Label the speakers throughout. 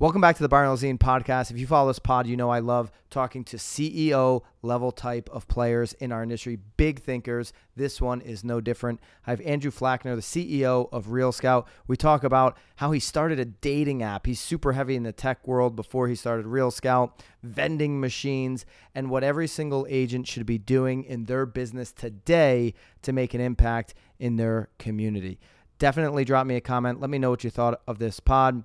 Speaker 1: Welcome back to the Byron podcast. If you follow this pod, you know I love talking to CEO level type of players in our industry, big thinkers. This one is no different. I have Andrew Flachner, the CEO of Real Scout. We talk about how he started a dating app. He's super heavy in the tech world before he started Real Scout, vending machines, and what every single agent should be doing in their business today to make an impact in their community. Definitely drop me a comment. Let me know what you thought of this pod.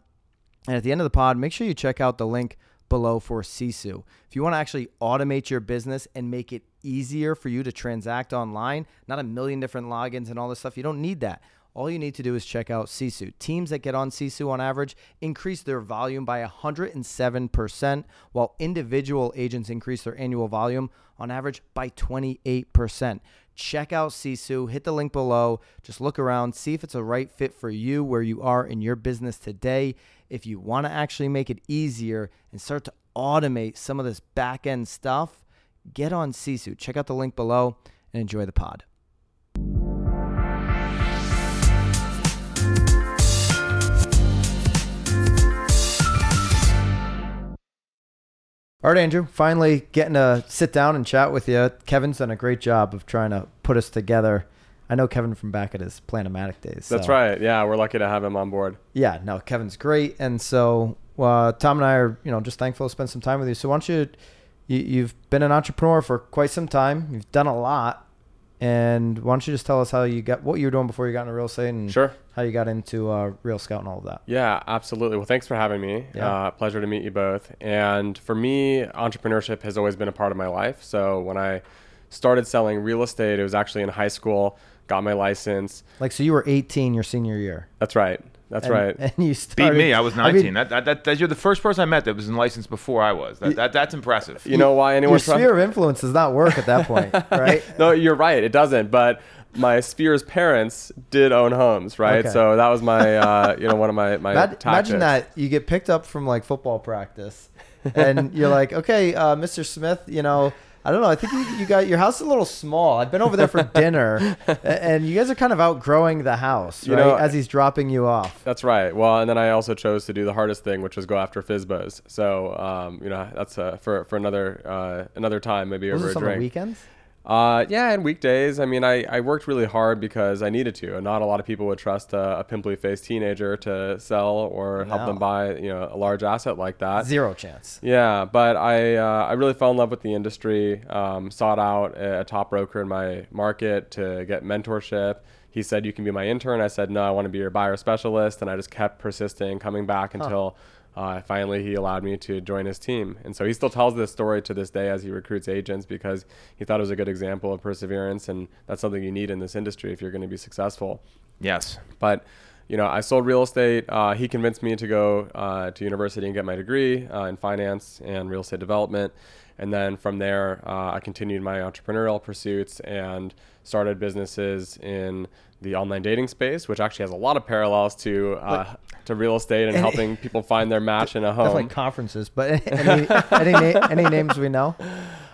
Speaker 1: And at the end of the pod, make sure you check out the link below for Sisu. If you want to actually automate your business and make it easier for you to transact online, not a million different logins and all this stuff, you don't need that. All you need to do is check out Sisu. Teams that get on Sisu on average increase their volume by 107%, while individual agents increase their annual volume on average by 28%. Check out Sisu, hit the link below, just look around, see if it's a right fit for you where you are in your business today. If you want to actually make it easier and start to automate some of this back end stuff, get on Sisu. Check out the link below and enjoy the pod. All right, Andrew, finally getting to sit down and chat with you. Kevin's done a great job of trying to put us together. I know Kevin from back at his Planomatic days.
Speaker 2: That's right. Yeah, we're lucky to have him on board.
Speaker 1: Yeah, no, Kevin's great, and so uh, Tom and I are, you know, just thankful to spend some time with you. So why don't you, you, you've been an entrepreneur for quite some time. You've done a lot, and why don't you just tell us how you got what you were doing before you got into real estate and
Speaker 2: Sure.
Speaker 1: how you got into uh, Real Scout and all of that.
Speaker 2: Yeah, absolutely. Well, thanks for having me.
Speaker 1: Yeah.
Speaker 2: Uh, pleasure to meet you both. And for me, entrepreneurship has always been a part of my life. So when I started selling real estate, it was actually in high school. Got my license.
Speaker 1: Like, so you were 18 your senior year.
Speaker 2: That's right. That's
Speaker 1: and,
Speaker 2: right.
Speaker 1: And you
Speaker 3: Beat me. I was
Speaker 1: mean,
Speaker 3: 19. that, that, that, that, you're the first person I met that was in license before I was. That, that, that's impressive.
Speaker 2: You know why
Speaker 1: your
Speaker 2: anyone Your
Speaker 1: sphere of influence does not work at that point, right?
Speaker 2: no, you're right. It doesn't. But my sphere's parents did own homes, right?
Speaker 1: Okay.
Speaker 2: So that was my, uh, you know, one of my my
Speaker 1: Imagine, imagine that you get picked up from like football practice, and you're like, okay, uh, Mr. Smith, you know, I don't know. I think you, you got your house is a little small. I've been over there for dinner, and you guys are kind of outgrowing the house,
Speaker 2: You know,
Speaker 1: As he's dropping you off.
Speaker 2: That's right. Well, and then I also chose to do the hardest thing, which was go after FSBOs. So, um, you know, that's uh, for for another uh, another time, maybe
Speaker 1: Was
Speaker 2: over a drink.
Speaker 1: weekends?
Speaker 2: Uh, yeah, and weekdays. I mean, I, I worked really hard because I needed to. And not a lot of people would trust a, a pimply faced teenager to sell or help
Speaker 1: No.
Speaker 2: them buy, you know, a large asset like that.
Speaker 1: Zero chance.
Speaker 2: Yeah, but I uh, I really fell in love with the industry. Um, sought out a, a top broker in my market to get mentorship. He said, "You can be my intern." I said, "No, I want to be your buyer specialist," and I just kept persisting, coming back until uh, finally he allowed me to join his team. And so he still tells this story to this day as he recruits agents because he thought it was a good example of perseverance, and that's something you need in this industry if you're going to be successful.
Speaker 3: Yes.
Speaker 2: But you know, I sold real estate. Uh, he convinced me to go uh, to university and get my degree uh, in finance and real estate development. And then from there, uh, I continued my entrepreneurial pursuits and started businesses in the online dating space, which actually has a lot of parallels to uh, to real estate and helping people find their match in a
Speaker 1: Definitely
Speaker 2: home.
Speaker 1: conferences, but any any, na- any names we know?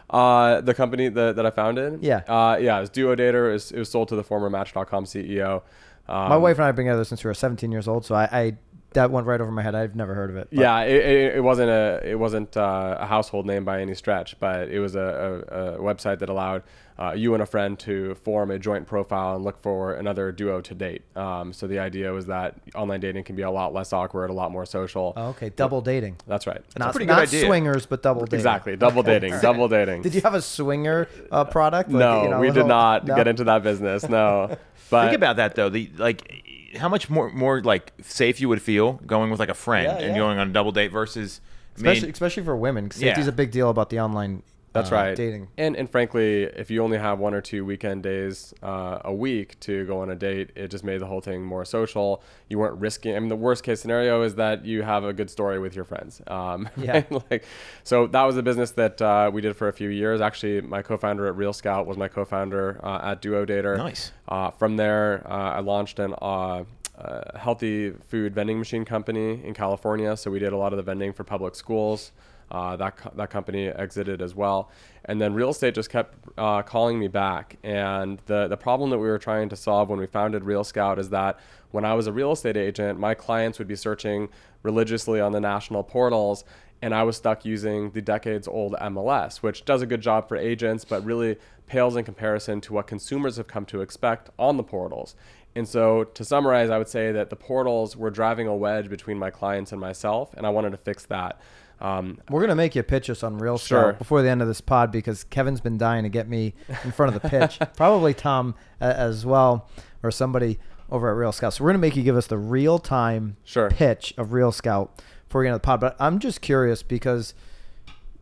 Speaker 2: Uh, the company that, that I founded,
Speaker 1: Yeah.
Speaker 2: uh, yeah, it was Duodater. It was, it was sold to the former Match.com CEO. Um,
Speaker 1: My wife and I have been together since we were 17 years old, so I, I that went right over my head. I've never heard of it. but-
Speaker 2: Yeah, it, it, it wasn't a it wasn't uh, a household name by any stretch, but it was a, a, a website that allowed uh, you and a friend to form a joint profile and look for another duo to date. Um, so the idea was that online dating can be a lot less awkward, a lot more social.
Speaker 1: Oh, okay, double dating.
Speaker 2: That's right.
Speaker 1: Not,
Speaker 3: pretty
Speaker 1: not
Speaker 3: good idea.
Speaker 1: swingers, but double dating.
Speaker 2: Exactly, double dating, double dating.
Speaker 1: Did you have a swinger uh, product? Like,
Speaker 2: no,
Speaker 1: you know,
Speaker 2: we
Speaker 1: little-
Speaker 2: did not
Speaker 1: no?
Speaker 2: get into that business. No, but
Speaker 3: Think about that though. The like, how much more more like safe you would feel going with like a friend
Speaker 1: Yeah,
Speaker 3: and
Speaker 1: yeah.
Speaker 3: going on a double date versus. I mean,
Speaker 1: especially especially for women. 'cause Safety's
Speaker 3: Yeah.
Speaker 1: a big deal about the online.
Speaker 2: That's
Speaker 1: uh,
Speaker 2: right.
Speaker 1: Dating.
Speaker 2: And and frankly, if you only have one or two weekend days uh, a week to go on a date, it just made the whole thing more social. You weren't risking. I mean, the worst case scenario is that you have a good story with your friends. Um,
Speaker 1: Yeah.
Speaker 2: like, so that was a business that uh, we did for a few years. Actually, my co-founder at Real Scout was my co-founder uh, at Duodater.
Speaker 3: Nice.
Speaker 2: Uh, from there, uh, I launched an uh, uh, healthy food vending machine company in California. So we did a lot of the vending for public schools. Uh, that co- that company exited as well, and then real estate just kept uh, calling me back. And the the problem that we were trying to solve when we founded Real Scout is that when I was a real estate agent, my clients would be searching religiously on the national portals, and I was stuck using the decades old MLS, which does a good job for agents, but really pales in comparison to what consumers have come to expect on the portals. And so, to summarize, I would say that the portals were driving a wedge between my clients and myself, and I wanted to fix that. Um,
Speaker 1: We're gonna make you pitch us on Real
Speaker 2: Sure.
Speaker 1: Scout before the end of this pod because Kevin's been dying to get me in front of the pitch. Probably Tom uh, as well, or somebody over at Real Scout. So we're gonna make you give us the real time
Speaker 2: Sure.
Speaker 1: pitch of Real Scout before we get into the pod. But I'm just curious because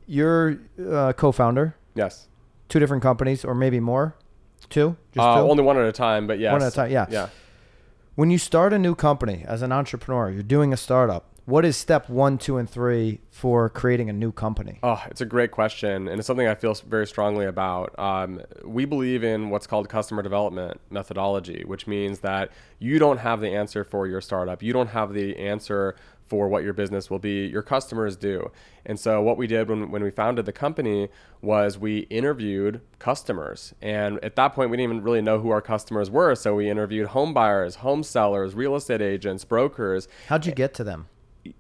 Speaker 1: you're uh, co-founder,
Speaker 2: yes.
Speaker 1: two different companies, or maybe more, two, just
Speaker 2: Uh,
Speaker 1: two.
Speaker 2: only one at a time, but yes.
Speaker 1: One at a time, yeah.
Speaker 2: Yeah.
Speaker 1: when you start a new company as an entrepreneur, you're doing a startup. What is step one, two, and three for creating a new company?
Speaker 2: Oh, it's a great question, and it's something I feel very strongly about. Um, we believe in what's called customer development methodology, which means that you don't have the answer for your startup. You don't have the answer for what your business will be. Your customers do. And so, what we did when, when we founded the company was we interviewed customers. And at that point, we didn't even really know who our customers were. So, we interviewed home buyers, home sellers, real estate agents, brokers
Speaker 1: How'd you get to them?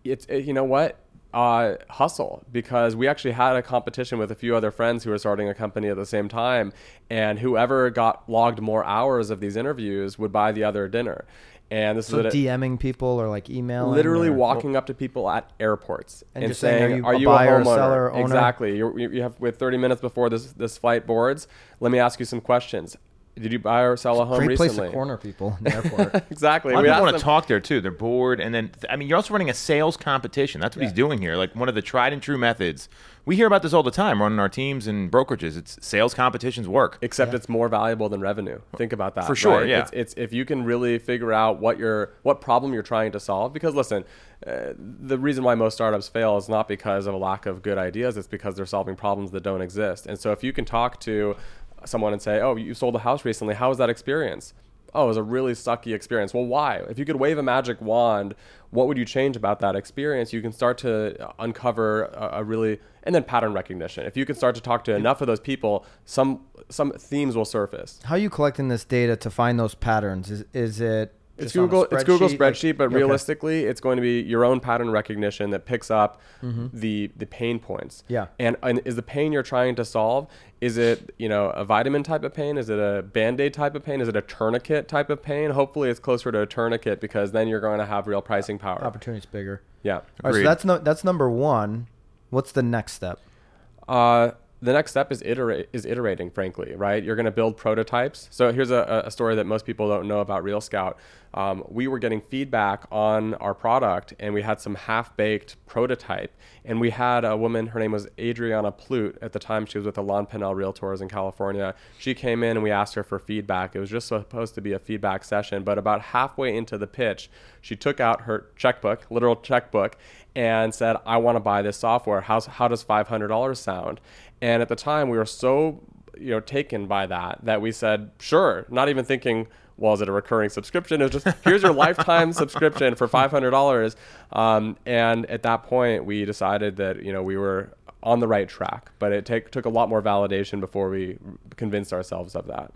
Speaker 2: it's it, you know what uh, hustle because we actually had a competition with a few other friends who were starting a company at the same time and whoever got logged more hours of these interviews would buy the other dinner and this
Speaker 1: So
Speaker 2: is a,
Speaker 1: DMing people or like emailing?
Speaker 2: literally
Speaker 1: or-
Speaker 2: walking up to people at airports
Speaker 1: And
Speaker 2: and,
Speaker 1: just saying, "Are
Speaker 2: "Are
Speaker 1: you
Speaker 2: you,
Speaker 1: a
Speaker 2: a,
Speaker 1: buyer,
Speaker 2: homeowner?"
Speaker 1: seller, owner?
Speaker 2: Exactly. You're, you you have with 30 minutes before this this flight boards. Let me ask you some questions. Did you buy or sell a home
Speaker 1: Great place
Speaker 2: recently?
Speaker 1: to corner people in the airport.
Speaker 2: exactly.
Speaker 3: A lot of
Speaker 2: We
Speaker 3: people want to talk there too. They're bored, and then I mean, you're also running a sales competition. That's what he's doing here. Like one of the tried and true methods. We hear about this all the time running our teams and brokerages. It's sales competitions work.
Speaker 2: except it's more valuable than revenue. Think about that.
Speaker 3: For sure,
Speaker 2: right?
Speaker 3: yeah.
Speaker 2: It's, it's if you can really figure out what your what problem you're trying to solve. Because listen, uh, the reason why most startups fail is not because of a lack of good ideas. It's because they're solving problems that don't exist. And so if you can talk to someone and say, "Oh, you sold a house recently. How was that experience?" Oh, it was a really sucky experience. Well, why? If you could wave a magic wand, what would you change about that experience? You can start to uh, uncover a, a really and then pattern recognition. If you can start to talk to enough of those people, some some themes will surface.
Speaker 1: How are you collecting this data to find those patterns? Is is it
Speaker 2: It's Google. It's Google
Speaker 1: spreadsheet? Like-
Speaker 2: but
Speaker 1: Okay.
Speaker 2: realistically, it's going to be your own pattern recognition that picks up the the pain points.
Speaker 1: Mm-hmm. Yeah.
Speaker 2: And, and is the pain you're trying to solve? Is it you know a vitamin type of pain? Is it a band aid type of pain? Is it a tourniquet type of pain? Hopefully, it's closer to a tourniquet because then you're going to have real pricing power.
Speaker 1: opportunity's bigger.
Speaker 2: Yeah.
Speaker 1: All right, so that's no, that's number one. What's the next step?
Speaker 2: Uh, the next step is iterate is iterating. Frankly, right? You're going to build prototypes. So here's a, a story that most people don't know about Real Scout. Um, we were getting feedback on our product, and we had some half-baked prototype. And we had a woman. Her name was Adriana Plute. At the time, she was with the Alain Pinel Realtors in California. She came in, and we asked her for feedback. It was just supposed to be a feedback session, but about halfway into the pitch, she took out her checkbook, literal checkbook, and said, I want to buy this software. How's, how does $500 sound? And at the time, we were so you know taken by that that we said, sure, not even thinking, is it a recurring subscription? It was just, here's your lifetime subscription for $500. Um, and at that point, we decided that, you know, we were on the right track, but it take, took a lot more validation before we convinced ourselves of that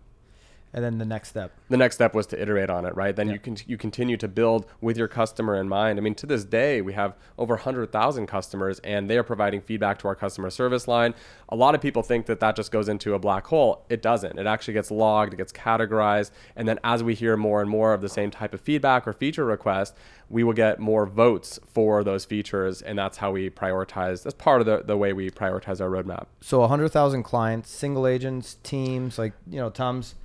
Speaker 1: And then the next step.
Speaker 2: the next step was to iterate on it, right? Then you can you continue to build with your customer in mind. I mean, to this day, we have over 100,000 customers, and they are providing feedback to our customer service line. A lot of people think that that just goes into a black hole. It doesn't. It actually gets logged, it gets categorized, and then as we hear more and more of the same type of feedback or feature request, we will get more votes for those features, and that's how we prioritize. That's part of the, the way we prioritize our roadmap.
Speaker 1: So 100,000 clients, single agents, teams. Like you know, Tom's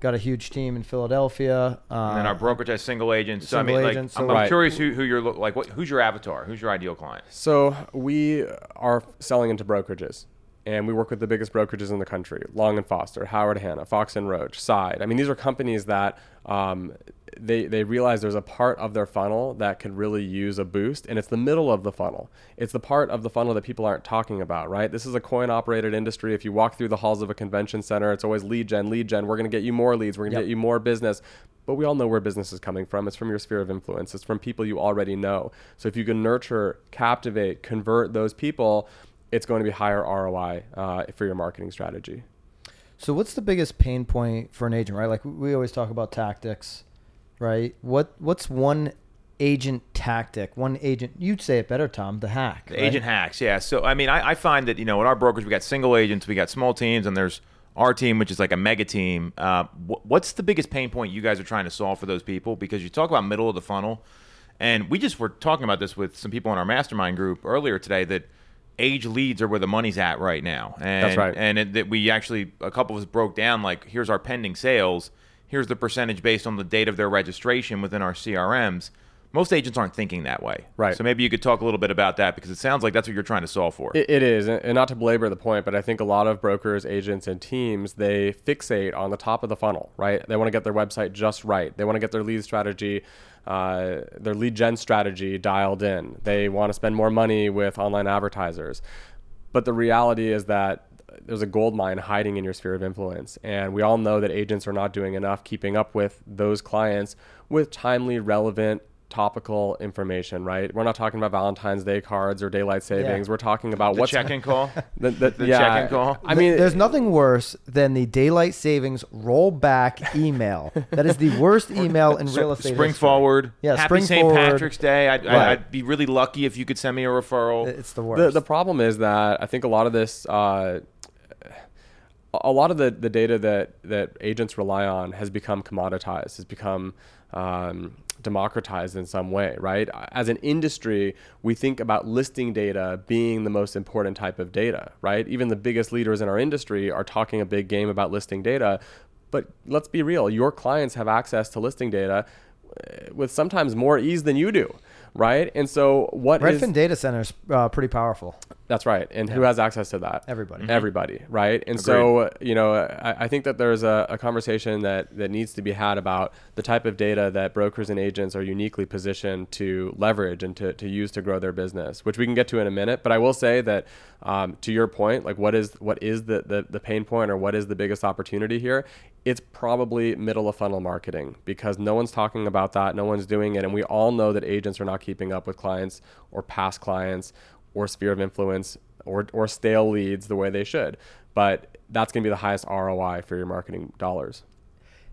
Speaker 1: got a huge team in Philadelphia. Uh,
Speaker 3: And then our brokerage has single agents. So I
Speaker 1: Single
Speaker 3: mean, like,
Speaker 1: agents,
Speaker 3: I'm,
Speaker 1: so-
Speaker 3: I'm
Speaker 2: Right.
Speaker 3: curious who, who you're like. What, who's your avatar? Who's your ideal client?
Speaker 2: So we are selling into brokerages, and we work with the biggest brokerages in the country: Long and Foster, Howard Hanna, Fox and Roach, Side. I mean, these are companies that um, they they realize there's a part of their funnel that could really use a boost, and it's the middle of the funnel. It's the part of the funnel that people aren't talking about, right? This is a coin-operated industry. If you walk through the halls of a convention center, it's always lead gen, lead gen. We're going to get you more leads. We're going to
Speaker 1: Yep.
Speaker 2: get you more business. But we all know where business is coming from. It's from your sphere of influence. It's from people you already know. So if you can nurture, captivate, convert those people, it's going to be higher ROI uh, for your marketing strategy.
Speaker 1: So what's the biggest pain point for an agent, right? Like we always talk about tactics, right? What what's one agent tactic, one agent you'd say it better, Tom, the hack.
Speaker 3: The
Speaker 1: right?
Speaker 3: agent hacks, yeah. So I mean, I, I find that you know, in our brokerage, we got single agents, we got small teams, and there's our team, which is like a mega team. Uh, wh- what's the biggest pain point you guys are trying to solve for those people? Because you talk about middle of the funnel, and we just were talking about this with some people in our mastermind group earlier today that age leads are where the money's at right now. And,
Speaker 2: That's right.
Speaker 3: And it, that we actually a couple of us broke down like here's our pending sales, here's the percentage based on the date of their registration within our CRMs. Most agents aren't thinking that way.
Speaker 2: Right.
Speaker 3: So maybe you could talk a little bit about that because it sounds like that's what you're trying to solve for.
Speaker 2: It, it is, and and not to belabor the point, but I think a lot of brokers, agents, and teams they fixate on the top of the funnel, right? They want to get their website just right. They want to get their lead strategy, uh, their lead gen strategy dialed in. They want to spend more money with online advertisers, but the reality is that there's a gold mine hiding in your sphere of influence, and we all know that agents are not doing enough keeping up with those clients with timely, relevant topical information, right? We're not talking about Valentine's Day cards or daylight savings. We're talking about
Speaker 3: the
Speaker 2: what's
Speaker 3: check-in call.
Speaker 2: the, the,
Speaker 3: the
Speaker 2: yeah,
Speaker 3: check-in call?
Speaker 2: I mean,
Speaker 1: there's nothing worse than the daylight savings rollback email. that is the worst email in real estate.
Speaker 3: Spring
Speaker 1: history.
Speaker 3: forward.
Speaker 1: Yeah,
Speaker 3: Happy
Speaker 1: spring
Speaker 3: St.
Speaker 1: forward.
Speaker 3: Patrick's Day. I'd,
Speaker 1: Right.
Speaker 3: I'd be really lucky if you could send me a referral.
Speaker 1: It's the
Speaker 2: the,
Speaker 1: worst.
Speaker 2: the problem is that I think a lot of this, uh, a lot of the, the data that, that agents rely on has become commoditized, has become um, democratized in some way, right? As an industry, we think about listing data being the most important type of data, right? Even the biggest leaders in our industry are talking a big game about listing data. But let's be real, your clients have access to listing data uh, with sometimes more ease than you do, right? And so what
Speaker 1: Redfin data center is uh, pretty powerful.
Speaker 2: That's right. And who has access to that?
Speaker 1: Everybody.
Speaker 2: Mm-hmm. Everybody, right? And so, you know, I, I think that there's a, a conversation that, that needs to be had about the type of data that brokers and agents are uniquely positioned to leverage and to, to use to grow their business, which we can get to in a minute. But I will say that um, to your point, like what is what is the, the, the pain point or what is the biggest opportunity here? It's probably middle of funnel marketing because no one's talking about that. No one's doing it. And we all know that agents are not keeping up with clients or past clients or sphere of influence or, or stale leads the way they should. But that's going to be the highest ROI for your marketing dollars.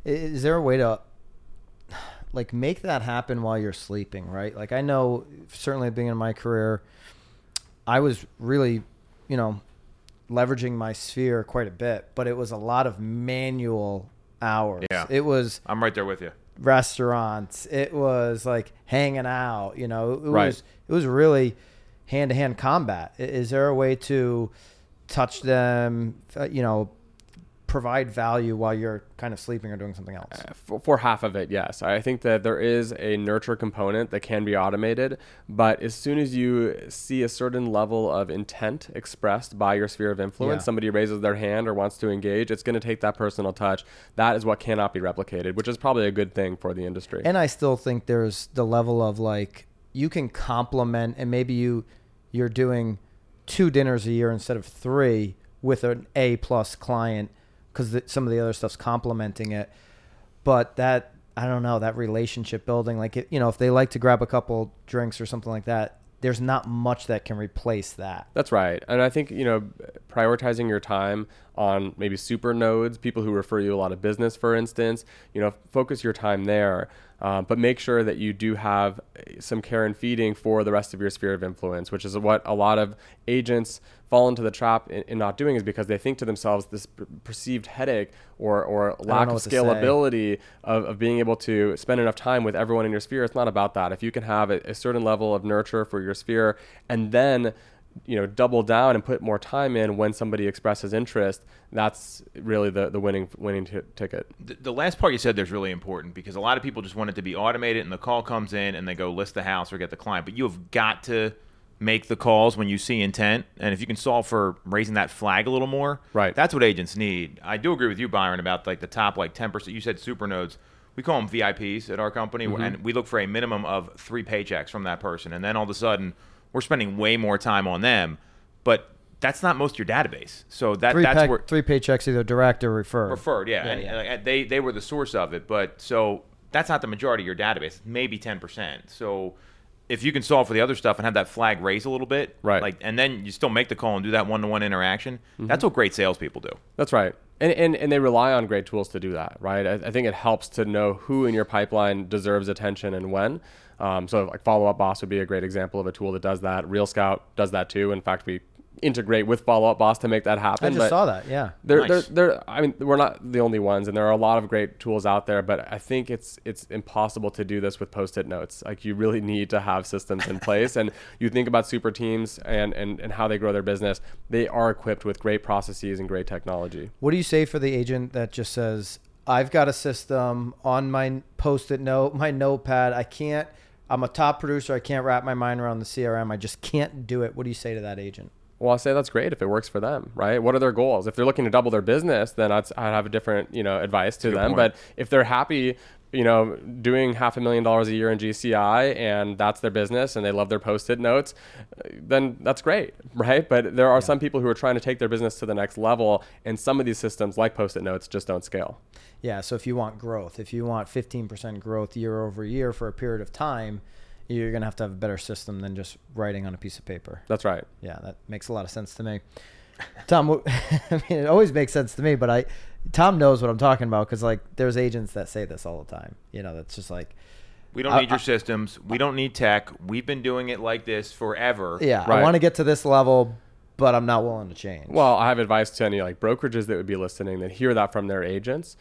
Speaker 1: Is there a way to like make that happen while you're sleeping, right? Like I know certainly at the beginning of my career, I was really, you know, leveraging my sphere quite a bit, but it was a lot of manual hours.
Speaker 3: Yeah.
Speaker 1: It was
Speaker 3: I'm right there with you.
Speaker 1: restaurants. It was like hanging out. You know, it
Speaker 2: Right.
Speaker 1: was it was really hand to hand combat. Is there a way to touch them? uh, You know, provide value while you're kind of sleeping or doing something else.
Speaker 2: For, for half of it, yes. I think that there is a nurture component that can be automated, but as soon as you see a certain level of intent expressed by your sphere of influence,
Speaker 1: Yeah.
Speaker 2: somebody raises their hand or wants to engage, it's going to take that personal touch. That is what cannot be replicated, which is probably a good thing for the industry.
Speaker 1: And I still think there's the level of like you can complement, and maybe you you're doing two dinners a year instead of three with an A plus client because some of the other stuff's complementing it. But that I don't know that relationship building, like it, you know, if they like to grab a couple drinks or something like that, there's not much that can replace that.
Speaker 2: That's right. And I think, you know, prioritizing your time on maybe super nodes, people who refer you a lot of business, for instance, you know, focus your time there. Um, but make sure that you do have some care and feeding for the rest of your sphere of influence, which is what a lot of agents fall into the trap in, in not doing is because they think to themselves this per- perceived headache or, or lack of
Speaker 1: what to say.
Speaker 2: scalability of, of being able to spend enough time with everyone in your sphere. It's not about that. If you can have a, a certain level of nurture for your sphere and then you know double down and put more time in when somebody expresses interest that's really the, the winning winning t- ticket
Speaker 3: The, the last part you said there is really important because a lot of people just want it to be automated and the call comes in and they go list the house or get the client. But you have got to make the calls when you see intent. And if you can solve for raising that flag a little more,
Speaker 2: Right.
Speaker 3: that's what agents need. I do agree with you, Byron, about like the top like 10%. You said super nodes. We call them VIPs at our company, mm-hmm. and we look for a minimum of three paychecks from that person. And then all of a sudden, we're spending way more time on them. But that's not most of your database. So that
Speaker 1: Three,
Speaker 3: that's where
Speaker 1: three paychecks, either direct or referred.
Speaker 3: Preferred, yeah.
Speaker 1: Yeah,
Speaker 3: and,
Speaker 1: yeah.
Speaker 3: and they they were the source of it, but so that's not the majority of your database. Maybe ten percent. So if you can solve for the other stuff and have that flag raise a little bit,
Speaker 2: Right.
Speaker 3: Like, and then you still make the call and do that one-to-one interaction.
Speaker 2: Mm-hmm.
Speaker 3: That's what great salespeople do.
Speaker 2: That's right. And, and, and they rely on great tools to do that, right? I, I think it helps to know who in your pipeline deserves attention and when. Um, so, like Follow Up Boss would be a great example of a tool that does that. Real Scout does that too. In fact, we integrate with Follow Up Boss to make that happen.
Speaker 1: I just
Speaker 2: but-
Speaker 1: saw that. Yeah.
Speaker 2: They're,
Speaker 3: Nice.
Speaker 2: they're, they're, I mean, we're not the only ones, and there are a lot of great tools out there. But I think it's it's impossible to do this with post-it notes. Like you really need to have systems in place. and you think about super teams and, and and how they grow their business. They are equipped with great processes and great technology.
Speaker 1: What do you say for the agent that just says, "I've got a system on my post-it note, my notepad. I can't. I'm a top producer. I can't wrap my mind around the CRM. I just can't do it." What do you say to that agent?
Speaker 2: Well, I say that's great if it works for them, right? What are their goals? If they're looking to double their business, then I'd, I'd have a different, you know, advice to them.
Speaker 3: point.
Speaker 2: But if they're happy, you know, doing half a million dollars a year in GCI and that's their business and they love their post-it notes, then that's great, right? But there are some people who are trying to take their business to the next level, and some of these systems, like post-it notes, just don't scale.
Speaker 1: Yeah. So if you want growth, if you want 15% growth year over year for a period of time, you're gonna have to have a better system than just writing on a piece of paper.
Speaker 2: That's right.
Speaker 1: Yeah, that makes a lot of sense to me. Tom, I mean, it always makes sense to me, but I, Tom knows what I'm talking about because like there's agents that say this all the time. You know, that's just like,
Speaker 3: We don't
Speaker 1: I-
Speaker 3: need your
Speaker 1: I-
Speaker 3: systems. We don't need tech. We've been doing it like this forever.
Speaker 1: yeah, I want to get to this level, but I'm not willing to change.
Speaker 2: Well, I have advice to any like brokerages that would be listening that hear that from their agents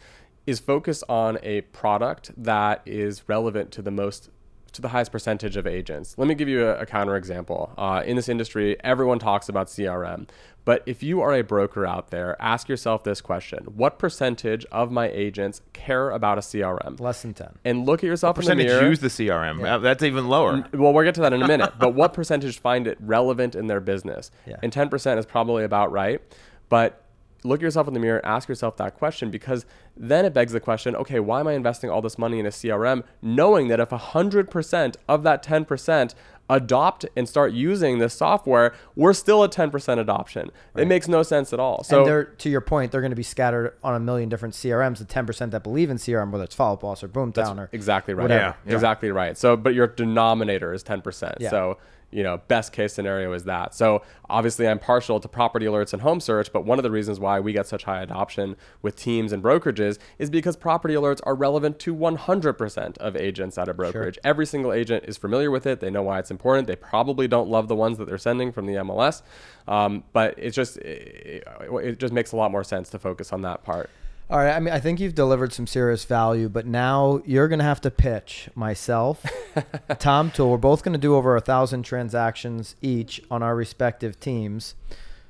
Speaker 2: is focus on a product that is relevant to the most to the highest percentage of agents. Let me give you a, a counter example. Uh, in this industry, everyone talks about CRM, but if you are a broker out there, ask yourself this question: What percentage of my agents care about a CRM?
Speaker 1: less than 10.
Speaker 2: And look at yourself in the
Speaker 3: Percentage
Speaker 2: mirror.
Speaker 3: use the CRM. Uh, That's even lower.
Speaker 2: Well, we'll get to that in a minute. but what percentage find it relevant in their business?
Speaker 1: Yeah.
Speaker 2: And 10% is probably about right. But look yourself in the mirror, ask yourself that question because then it begs the question okay, why am I investing all this money in a CRM knowing that if 100% of that 10% adopt and start using this software, we're still at 10% adoption? It makes no sense at all. So
Speaker 1: and they're to your point, they're going to be scattered on a million different CRMs. The 10% that believe in CRM, whether it's Follow Up Boss or Boomtown or
Speaker 2: Exactly right.
Speaker 1: whatever.
Speaker 3: Yeah, yeah.
Speaker 2: Exactly right. So, but your denominator is 10%.
Speaker 1: Yeah.
Speaker 2: So, you know, best case scenario is that. So, obviously, I'm partial to property alerts and home search, but one of the reasons why we get such high adoption with teams and brokerages is because property alerts are relevant to 100% of agents at a brokerage. Every single agent is familiar with it. They know why it's important. They probably don't love the ones that they're sending from the MLS, um, but it's just it, it just makes a lot more sense to focus on that part.
Speaker 1: All right. I mean, I think you've delivered some serious value, but now you're going to have to pitch myself, Tom Tool. We're both going to do over a thousand transactions each on our respective teams.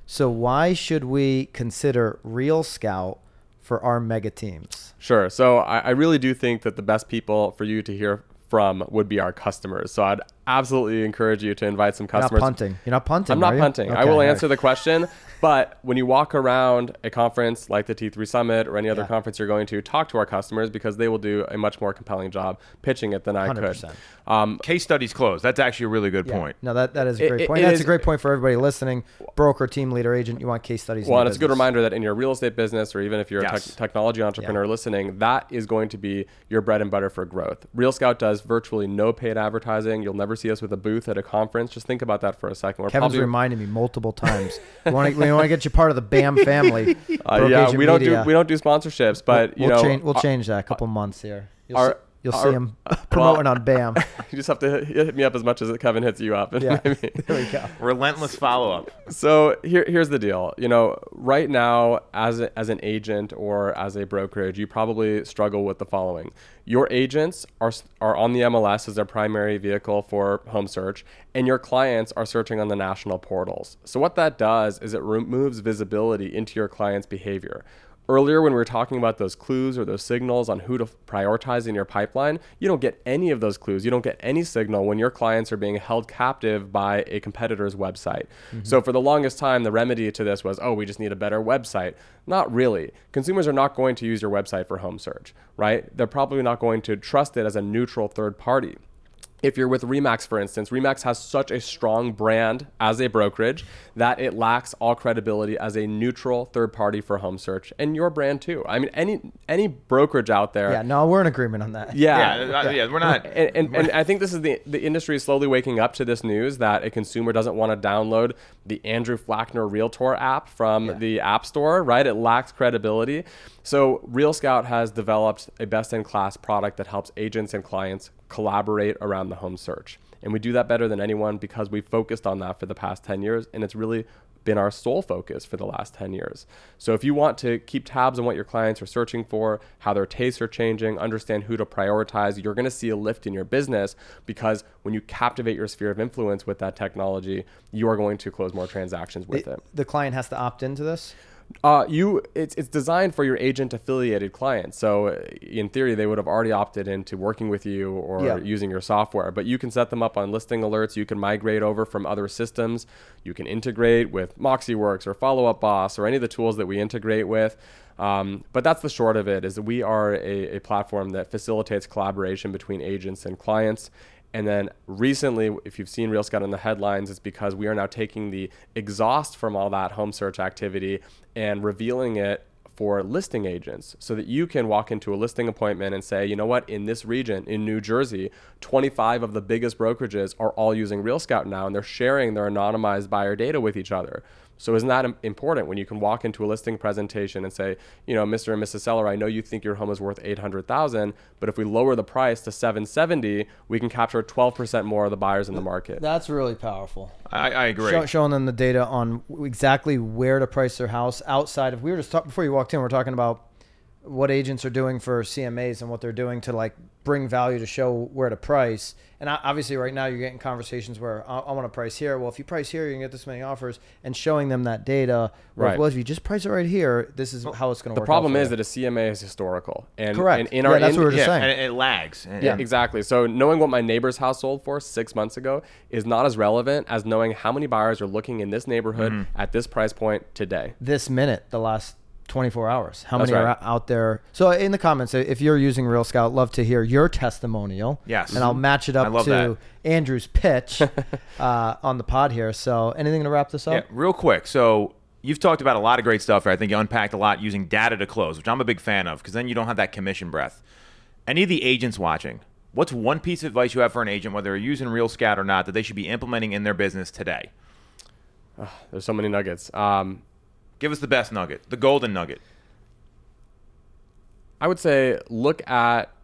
Speaker 1: So why should we consider Real Scout for our mega teams?
Speaker 2: Sure. So I, I really do think that the best people for you to hear from would be our customers. So I'd absolutely encourage you to invite some
Speaker 1: You're not
Speaker 2: customers.
Speaker 1: punting. You're not punting.
Speaker 2: I'm not
Speaker 1: are you?
Speaker 2: punting. I will
Speaker 1: all right.
Speaker 2: answer the question. But when you walk around a conference like the T3 Summit or any other
Speaker 1: Yeah.
Speaker 2: conference you're going to, talk to our customers because they will do a much more compelling job pitching it than I could.
Speaker 1: 100%.
Speaker 2: Um,
Speaker 3: Case studies closed. That's actually a really good
Speaker 1: Yeah.
Speaker 3: point.
Speaker 1: No, that, that is a great
Speaker 2: it-
Speaker 1: point.
Speaker 2: it
Speaker 1: That's
Speaker 2: is-
Speaker 1: a great point for everybody listening. Broker, team leader, agent. You want case studies.
Speaker 2: Well,
Speaker 1: your
Speaker 2: and it's a good reminder that in your real estate business, or even if you're a
Speaker 3: Yes.
Speaker 2: tech technology entrepreneur listening, that is going to be your bread and butter for growth. Real Scout does virtually no paid advertising. You'll never see us with a booth at a conference. Just think about that for a second. We're
Speaker 1: Kevin's
Speaker 2: probably,
Speaker 1: reminded me multiple times. we want to we want to get you part of the BAM family.
Speaker 2: uh, yeah, we don't
Speaker 1: Media.
Speaker 2: do we don't do sponsorships, but
Speaker 1: we'll
Speaker 2: you know,
Speaker 1: change, we'll change that a couple months here. You'll,
Speaker 2: our-
Speaker 1: see, you'll see him promoting on BAM.
Speaker 2: you just have to hit, hit me up as much as Kevin hits you up.
Speaker 1: Yeah,
Speaker 2: I mean-
Speaker 1: there we go.
Speaker 3: Relentless follow up.
Speaker 2: so here, here's the deal. You know, right now, as a, as an agent or as a brokerage, you probably struggle with the following: your agents are are on the MLS as their primary vehicle for home search, and your clients are searching on the national portals. So what that does is it removes visibility into your client's behavior. Earlier, when we were talking about those clues or those signals on who to prioritize in your pipeline, you don't get any of those clues. You don't get any signal when your clients are being held captive by a competitor's website. Mm-hmm. So, for the longest time, the remedy to this was, oh, we just need a better website. Not really. Consumers are not going to use your website for home search, right? They're probably not going to trust it as a neutral third party. If you're with Remax, for instance, Remax has such a strong brand as a brokerage that it lacks all credibility as a neutral third party for home search, and your brand too. I mean, any any brokerage out there.
Speaker 1: Yeah, no, we're in agreement on that.
Speaker 2: Yeah,
Speaker 3: Yeah, uh, yeah, we're not.
Speaker 2: and, and, and I think this is the the industry is slowly waking up to this news that a consumer doesn't want to download the Andrew Flachner Realtor app from the App Store, right? It lacks credibility. So Real Scout has developed a best-in-class product that helps agents and clients collaborate around the home search. And we do that better than anyone because we focused on that for the past 10 years and it's really been our sole focus for the last 10 years. So if you want to keep tabs on what your clients are searching for, how their tastes are changing, understand who to prioritize, you're going to see a lift in your business because when you captivate your sphere of influence with that technology, you are going to close more transactions with
Speaker 1: The,
Speaker 2: it.
Speaker 1: the client has to opt into this.
Speaker 2: Uh, you, it's, it's designed for your agent affiliated clients. So uh, in theory, they would have already opted into working with you or
Speaker 1: Yeah.
Speaker 2: using your software. But you can set them up on listing alerts. You can migrate over from other systems. You can integrate with MoxieWorks or Follow Up Boss or any of the tools that we integrate with. Um, but that's the short of it: is that we are a, a platform that facilitates collaboration between agents and clients. And then recently, if you've seen Real Scout in the headlines, it's because we are now taking the exhaust from all that home search activity and revealing it for listing agents so that you can walk into a listing appointment and say, you know what, in this region, in New Jersey, 25 of the biggest brokerages are all using Real Scout now and they're sharing their anonymized buyer data with each other. So isn't that important when you can walk into a listing presentation and say, you know, Mr. and Mrs. Seller, I know you think your home is worth 800,000, but if we lower the price to 770, we can capture 12% more of the buyers in the market.
Speaker 1: That's really powerful.
Speaker 3: I, I agree.
Speaker 1: Show, showing them the data on exactly where to price their house outside of. We were just talking before you walked in. We are talking about what agents are doing for CMAs and what they're doing to like bring value to show where to price. And obviously, right now you're getting conversations where I, I want to price here. Well, if you price here, you can get this many offers, and showing them that data. Where,
Speaker 2: Right.
Speaker 1: Well, if you just price it right here, this is how it's going to work.
Speaker 2: The
Speaker 1: work.
Speaker 2: problem
Speaker 1: out
Speaker 2: is that a CMA is historical. And,
Speaker 1: Correct.
Speaker 2: And in
Speaker 1: Yeah,
Speaker 2: our
Speaker 1: that's what we're just
Speaker 3: yeah,
Speaker 1: saying.
Speaker 3: and it, it lags. And-
Speaker 2: Yeah, exactly. So knowing what my neighbor's house sold for six months ago is not as relevant as knowing how many buyers are looking in this neighborhood
Speaker 3: Mm-hmm.
Speaker 2: at this price point today.
Speaker 1: this minute, the last 24 hours. How
Speaker 2: That's
Speaker 1: many are out there? So in the comments, if you're using Real Scout, love to hear your testimonial.
Speaker 3: Yes.
Speaker 1: And I'll match it up to
Speaker 3: that.
Speaker 1: Andrew's pitch uh, on the pod here. So anything to wrap this
Speaker 3: Yeah,
Speaker 1: up?
Speaker 3: real quick. So you've talked about a lot of great stuff here. I think you unpacked a lot using data to close, which I'm a big fan of because then you don't have that commission breath. Any of the agents watching, what's one piece of advice you have for an agent, whether they're using Real Scout or not, that they should be implementing in their business today?
Speaker 2: There's so many nuggets. Um,
Speaker 3: Give us the best nugget, the golden nugget.
Speaker 2: I would say look at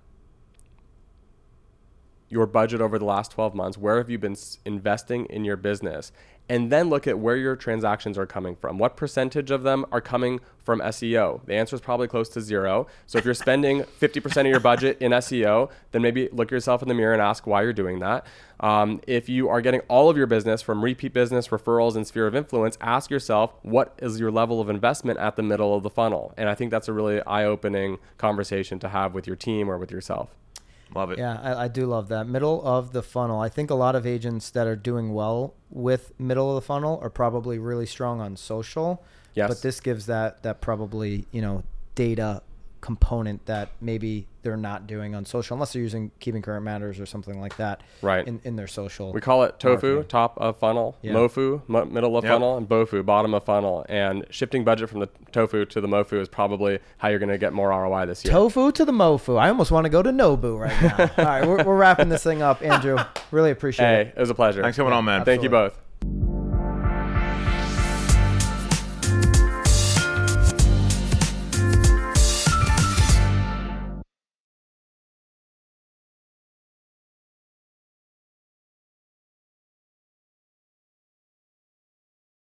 Speaker 2: your budget over the last 12 months. Where have you been investing in your business? And then look at where your transactions are coming from. What percentage of them are coming from SEO? The answer is probably close to zero. So if you're spending 50% of your budget in SEO, then maybe look yourself in the mirror and ask why you're doing that. Um, if you are getting all of your business from repeat business, referrals, and sphere of influence, ask yourself what is your level of investment at the middle of the funnel. And I think that's a really eye-opening conversation to have with your team or with yourself.
Speaker 3: Love it.
Speaker 1: Yeah, I, I do love that. Middle of the funnel. I think a lot of agents that are doing well with middle of the funnel are probably really strong on social.
Speaker 2: Yes.
Speaker 1: But this gives that that probably, you know, data component that maybe they're not doing on social unless they're using keeping current matters or something like that
Speaker 2: Right.
Speaker 1: in, in their social.
Speaker 2: We call it tofu,
Speaker 1: Marketing.
Speaker 2: top of funnel,
Speaker 1: Yeah.
Speaker 2: mofu, mo- middle of
Speaker 3: Yep.
Speaker 2: funnel, and bofu, bottom of funnel. And shifting budget from the tofu to the mofu is probably how you're going to get more ROI this year.
Speaker 1: Tofu to the mofu. I almost want to go to Nobu right now. All right, we're, we're wrapping this thing up, Andrew. Really appreciate it.
Speaker 2: Hey,
Speaker 1: it.
Speaker 2: it was a pleasure.
Speaker 3: Thanks for coming on, man.
Speaker 2: Thank you both.